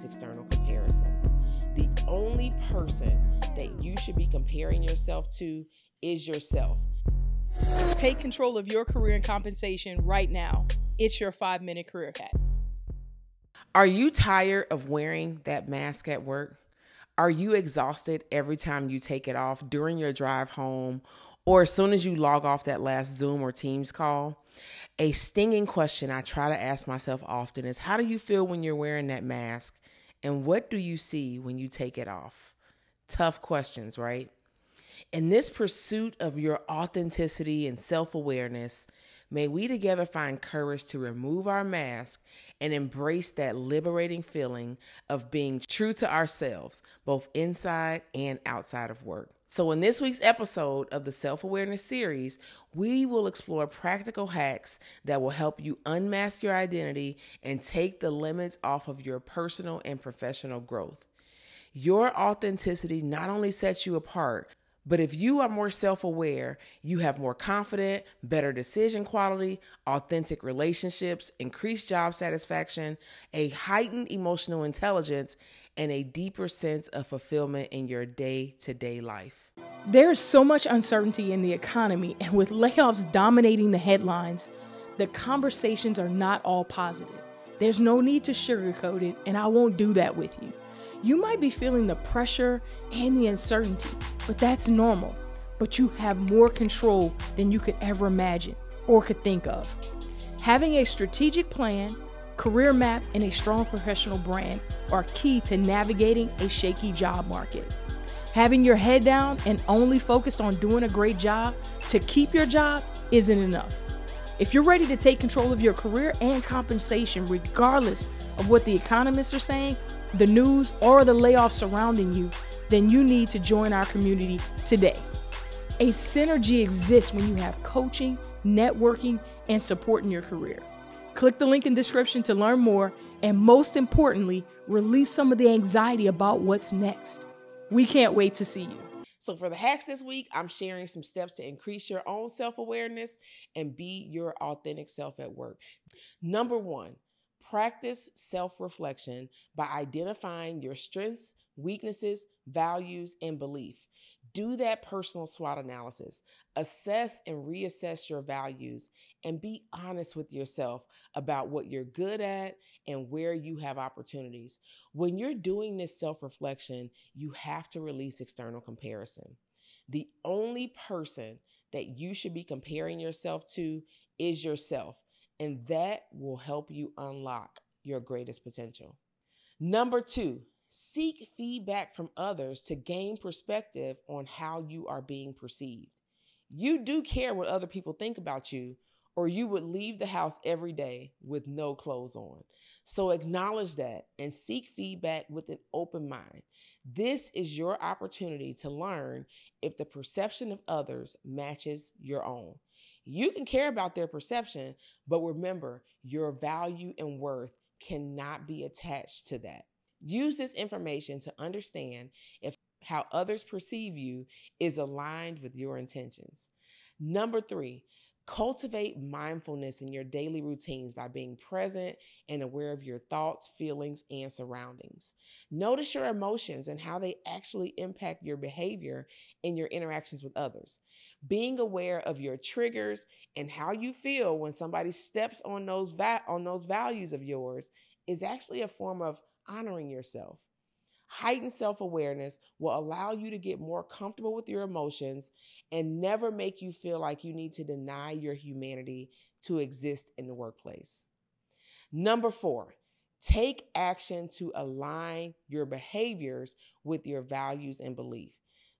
external comparison. The only person that you should be comparing yourself to is yourself. Take control of your career and compensation right now. It's your five minute career hack. Are you tired of wearing that mask at work? Are you exhausted every time you take it off during your drive home or as soon as you log off that last Zoom or Teams call? A stinging question I try to ask myself often is how do you feel when you're wearing that mask? And what do you see when you take it off? Tough questions, right? In this pursuit of your authenticity and self awareness, may we together find courage to remove our mask and embrace that liberating feeling of being true to ourselves, both inside and outside of work. So, in this week's episode of the Self Awareness series, we will explore practical hacks that will help you unmask your identity and take the limits off of your personal and professional growth. Your authenticity not only sets you apart, but if you are more self aware, you have more confident, better decision quality, authentic relationships, increased job satisfaction, a heightened emotional intelligence, and a deeper sense of fulfillment in your day to day life. There's so much uncertainty in the economy, and with layoffs dominating the headlines, the conversations are not all positive. There's no need to sugarcoat it, and I won't do that with you. You might be feeling the pressure and the uncertainty, but that's normal. But you have more control than you could ever imagine or could think of. Having a strategic plan, career map, and a strong professional brand are key to navigating a shaky job market. Having your head down and only focused on doing a great job to keep your job isn't enough. If you're ready to take control of your career and compensation, regardless of what the economists are saying, the news, or the layoffs surrounding you, then you need to join our community today. A synergy exists when you have coaching, networking, and support in your career. Click the link in description to learn more and most importantly, release some of the anxiety about what's next. We can't wait to see you. So, for the hacks this week, I'm sharing some steps to increase your own self awareness and be your authentic self at work. Number one, Practice self reflection by identifying your strengths, weaknesses, values, and belief. Do that personal SWOT analysis. Assess and reassess your values and be honest with yourself about what you're good at and where you have opportunities. When you're doing this self reflection, you have to release external comparison. The only person that you should be comparing yourself to is yourself and that will help you unlock your greatest potential. Number two, seek feedback from others to gain perspective on how you are being perceived. You do care what other people think about you, or you would leave the house every day with no clothes on. So acknowledge that and seek feedback with an open mind. This is your opportunity to learn if the perception of others matches your own. You can care about their perception, but remember, your value and worth cannot be attached to that. Use this information to understand if how others perceive you is aligned with your intentions. Number three, Cultivate mindfulness in your daily routines by being present and aware of your thoughts, feelings, and surroundings. Notice your emotions and how they actually impact your behavior in your interactions with others. Being aware of your triggers and how you feel when somebody steps on those va- on those values of yours is actually a form of honoring yourself. Heightened self awareness will allow you to get more comfortable with your emotions and never make you feel like you need to deny your humanity to exist in the workplace. Number four, take action to align your behaviors with your values and belief.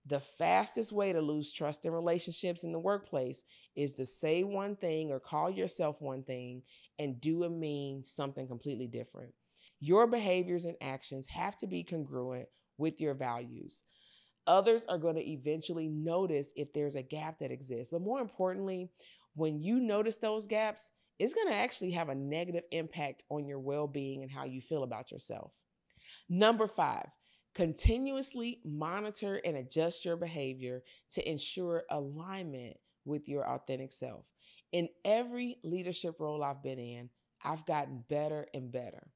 The fastest way to lose trust in relationships in the workplace is to say one thing or call yourself one thing and do and mean something completely different. Your behaviors and actions have to be congruent with your values. Others are going to eventually notice if there's a gap that exists. But more importantly, when you notice those gaps, it's going to actually have a negative impact on your well being and how you feel about yourself. Number five, continuously monitor and adjust your behavior to ensure alignment with your authentic self. In every leadership role I've been in, I've gotten better and better.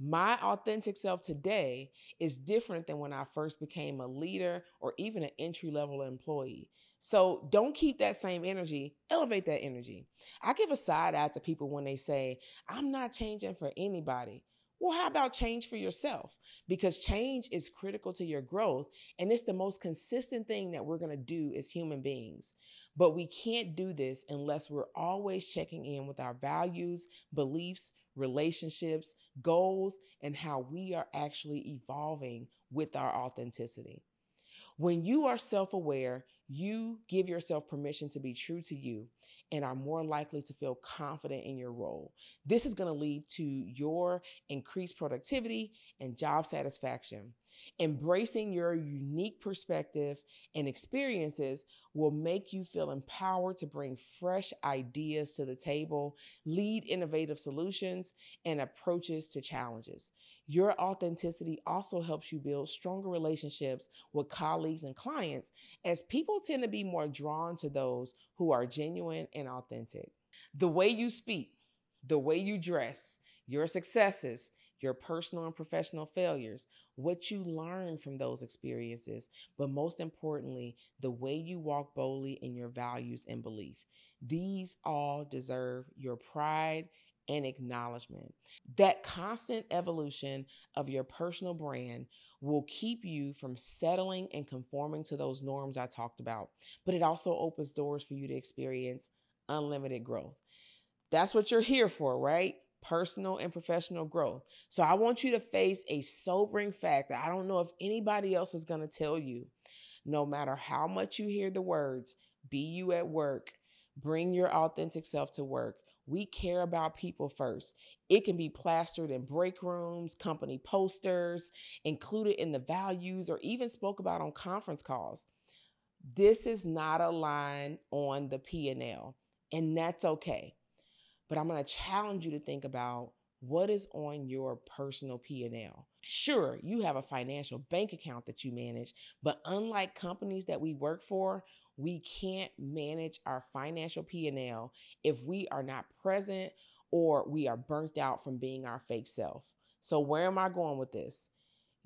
My authentic self today is different than when I first became a leader or even an entry level employee. So don't keep that same energy, elevate that energy. I give a side eye to people when they say, I'm not changing for anybody. Well, how about change for yourself? Because change is critical to your growth, and it's the most consistent thing that we're to do as human beings. But we can't do this unless we're always checking in with our values, beliefs, relationships, goals, and how we are actually evolving with our authenticity. When you are self aware, you give yourself permission to be true to you and are more likely to feel confident in your role. This is going to lead to your increased productivity and job satisfaction. Embracing your unique perspective and experiences will make you feel empowered to bring fresh ideas to the table, lead innovative solutions, and approaches to challenges. Your authenticity also helps you build stronger relationships with colleagues and clients, as people tend to be more drawn to those who are genuine and authentic. The way you speak, the way you dress, your successes, your personal and professional failures, what you learn from those experiences, but most importantly, the way you walk boldly in your values and belief. These all deserve your pride and acknowledgement. That constant evolution of your personal brand will keep you from settling and conforming to those norms I talked about, but it also opens doors for you to experience unlimited growth. That's what you're here for, right? Personal and professional growth. So I want you to face a sobering fact that I don't know if anybody else is going to tell you. No matter how much you hear the words, be you at work, bring your authentic self to work, we care about people first. It can be plastered in break rooms, company posters, included in the values, or even spoke about on conference calls. This is not a line on the P&L, and that's okay. But I'm going to challenge you to think about what is on your personal P&L. Sure, you have a financial bank account that you manage, but unlike companies that we work for, we can't manage our financial P&L if we are not present or we are burnt out from being our fake self. So where am I going with this?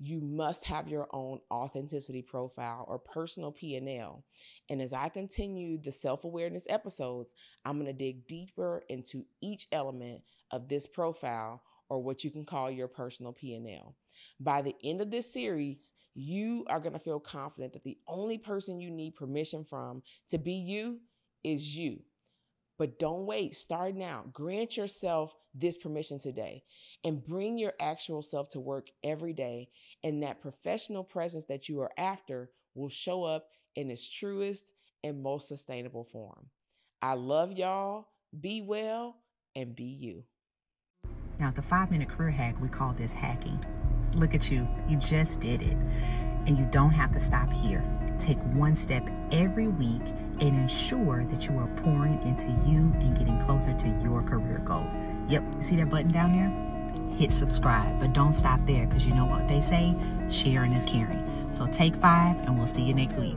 You must have your own authenticity profile or personal P&L. And as I continue the self-awareness episodes, I'm going to dig deeper into each element of this profile or what you can call your personal P&L. By the end of this series, you are going to feel confident that the only person you need permission from to be you is you. But don't wait, start now. Grant yourself this permission today and bring your actual self to work every day. And that professional presence that you are after will show up in its truest and most sustainable form. I love y'all. Be well and be you. Now, the five minute career hack, we call this hacking. Look at you, you just did it. And you don't have to stop here. Take one step every week and ensure that you are pouring into you and getting closer to your career goals. Yep, you see that button down there? Hit subscribe, but don't stop there because you know what they say sharing is caring. So take five, and we'll see you next week.